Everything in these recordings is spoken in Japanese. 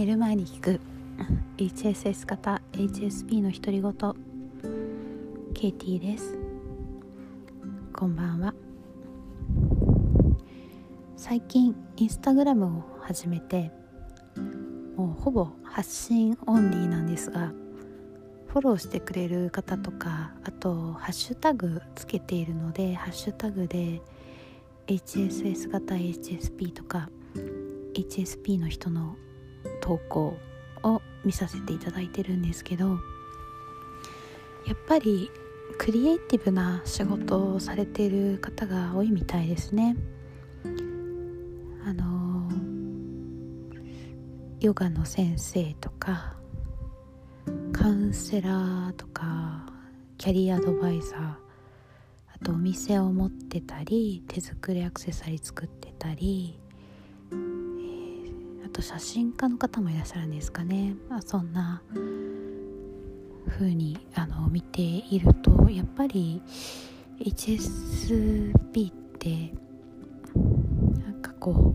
寝る前に聞く。HSS 型 HSP の独り言。ケイティです。こんばんは。最近インスタグラムを始めてもうほぼ発信オンリーなんですがフォローしてくれる方とかあとハッシュタグつけているのでハッシュタグで HSS 型 HSP とか HSP の人の投稿を見させていただいてるんですけどやっぱりクリエイティブな仕事をされてる方が多いみたいですね。あのヨガの先生とかカウンセラーとかキャリアアドバイザーあとお店を持ってたり手作りアクセサリー作ってたりと写真家の方もいらっしゃるんですかね、まあ、そんな風にあに見ているとやっぱり HSP ってなんかこ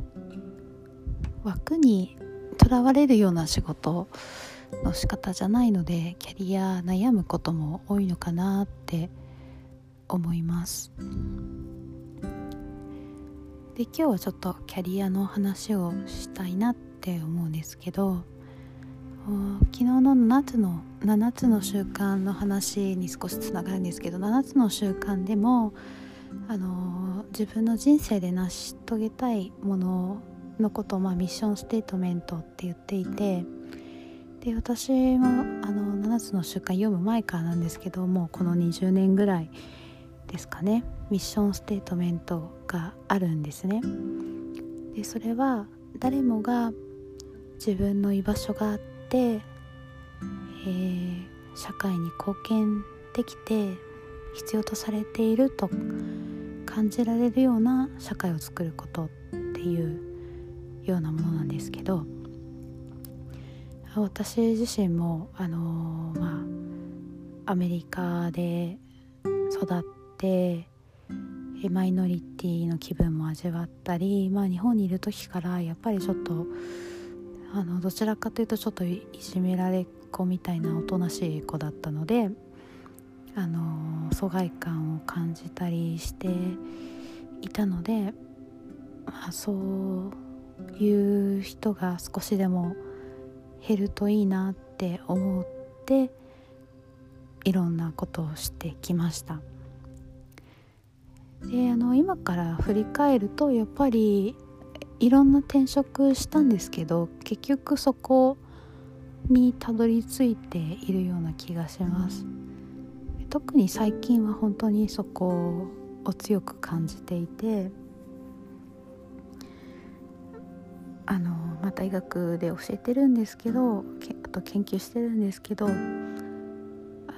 う枠にとらわれるような仕事の仕方じゃないのでキャリア悩むことも多いのかなって思います。で今日はちょっとキャリアの話をしたいなって思うんですけど昨日の7つの7つの習慣の話に少しつながるんですけど7つの習慣でもあの自分の人生で成し遂げたいもののことを、まあ、ミッションステートメントって言っていてで私もあの7つの習慣読む前からなんですけどもうこの20年ぐらいですかねミッションステートメントがあるんですね。でそれは誰もが自分の居場所があって、えー、社会に貢献できて必要とされていると感じられるような社会を作ることっていうようなものなんですけど私自身もあのー、まあアメリカで育ってマイノリティの気分も味わったり、まあ、日本にいる時からやっぱりちょっとあのどちらかというとちょっといじめられっ子みたいなおとなしい子だったのであの疎外感を感じたりしていたので、まあ、そういう人が少しでも減るといいなって思っていろんなことをしてきました。であの今から振り返るとやっぱりいろんな転職したんですけど結局そこにたどり着いているような気がします。特に最近は本当にそこを強く感じていてあの、まあ、大学で教えてるんですけどあと研究してるんですけど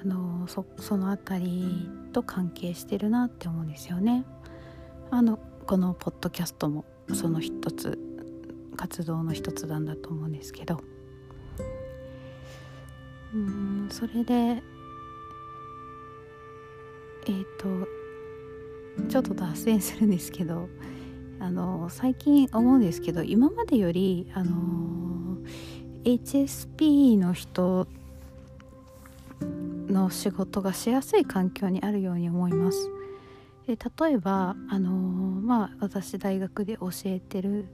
あのそその辺りと関係してるなって思うんですよね。あのこのポッドキャストもその一つ活動の一つなんだと思うんですけどうんそれでえっ、ー、とちょっと脱線するんですけどあの最近思うんですけど今までよりあの HSP の人の仕事がしやすい環境にあるように思います。で例えばあのまあ私大学で教えてる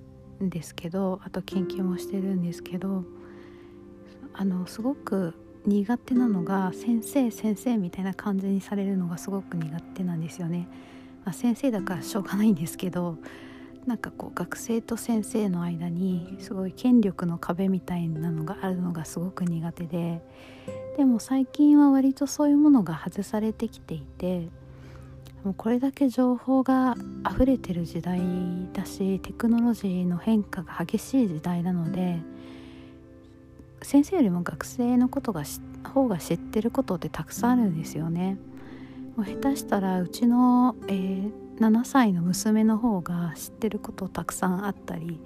んですけどあと研究もしてるんですけどあのすごく苦手なのが先生先生みたいな感じにされるのがすごく苦手なんですよね。まあ、先生だからしょうがないんですけどなんかこう学生と先生の間にすごい権力の壁みたいなのがあるのがすごく苦手ででも最近は割とそういうものが外されてきていてもうこれだけ情報が溢れてる時代だしテクノロジーの変化が激しい時代なので先生よりも学生のことが方が知ってることってたくさんあるんですよね。もう下手したらうちの、えー、7歳の娘の方が知ってることたくさんあったり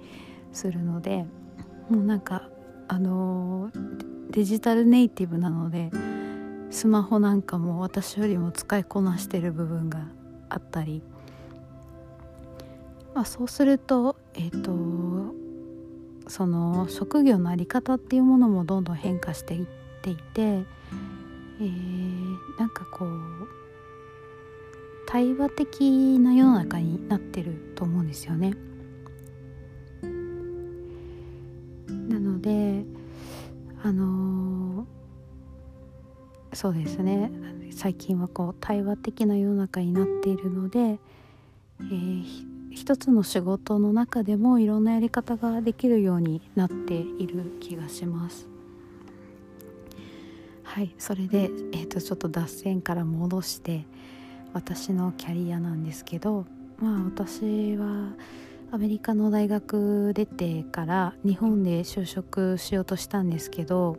するのでもうなんかあのー、デジタルネイティブなのでスマホなんかも私よりも使いこなしてる部分があったり、まあ、そうすると,、えーと、その職業の在り方っていうものもどんどん変化していっていて、えー、なんかこう対話的な世の中になってると思うんですよね。なのであのー、そうですね最近はこう対話的な世の中になっているので、えー、一つの仕事の中でもいろんなやり方ができるようになっている気がします。はいそれで、えーと、ちょっと脱線から戻して私のキャリアなんですけどまあ私はアメリカの大学出てから日本で就職しようとしたんですけど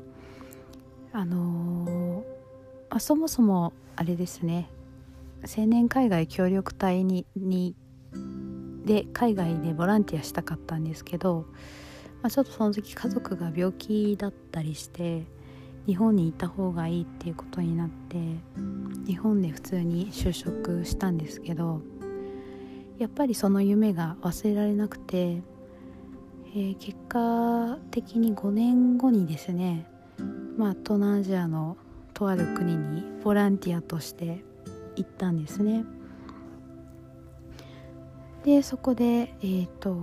あのー、あそもそもあれですね。青年海外協力隊ににで海外でボランティアしたかったんですけど、まあ、ちょっとその時家族が病気だったりして日本にいた方がいいっていうことになって日本で普通に就職したんですけどやっぱりその夢が忘れられなくて、えー、結果的に5年後にですねまあ東南アジアのとある国にボランティアとして行ったんですね。でそこでえっ、ー、と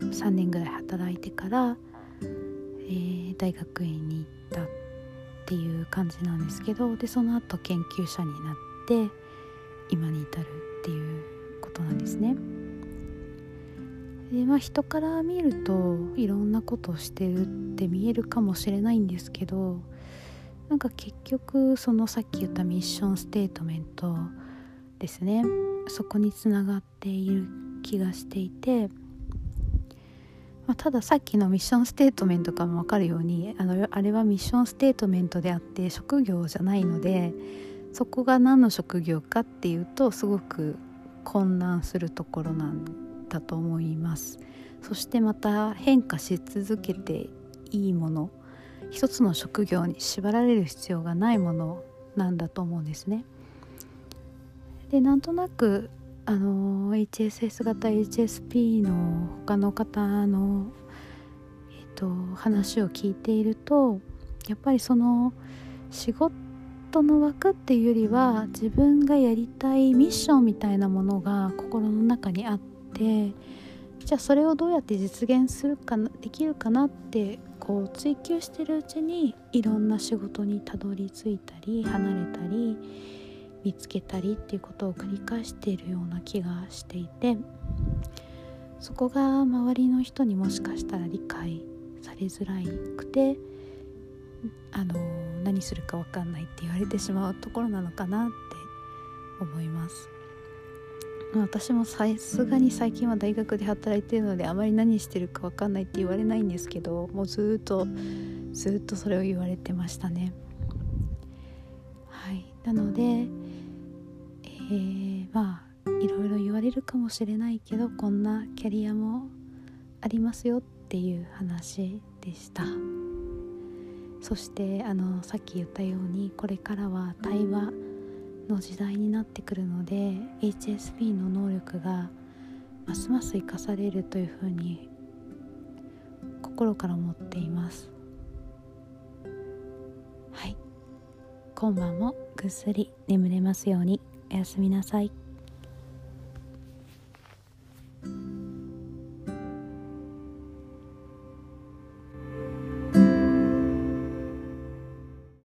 3年ぐらい働いてから、えー、大学院に行ったっていう感じなんですけどでその後研究者になって今に至るっていうことなんですね。でまあ人から見るといろんなことをしてるって見えるかもしれないんですけどなんか結局そのさっき言ったミッションステートメントですねそこにつながっている気がしていて、まあ、たださっきのミッションステートメントからも分かるようにあのあれはミッションステートメントであって職業じゃないのでそこが何の職業かっていうとすごく混乱するところなんだと思います。そしてまた変化し続けていいもの一つの職業に縛られる必要がないものなんだと思うんですね。でなんとなくあの HSS 型 HSP の他の方の、えーと話を聞いているとやっぱりその仕事の枠っていうよりは自分がやりたいミッションみたいなものが心の中にあってじゃあそれをどうやって実現するかなできるかなってこう追求してるうちにいろんな仕事にたどり着いたり離れたり見つけたりっていうことを繰り返しているような気がしていてそこが周りの人にもしかしたら理解されづらくてあの何するか分かんないって言われてしまうところなのかなって思います。私もさすがに最近は大学で働いてるのであまり何してるか分かんないって言われないんですけどもうずっとずっとそれを言われてましたね。はい。なのでえー、まあいろいろ言われるかもしれないけどこんなキャリアもありますよっていう話でした。そしてあのさっき言ったようにこれからは対話の時代になってくるので HSP の能力がますます生かされるというふうに心から思っています。はい。今晩もぐっすり眠れますように。おやすみなさい。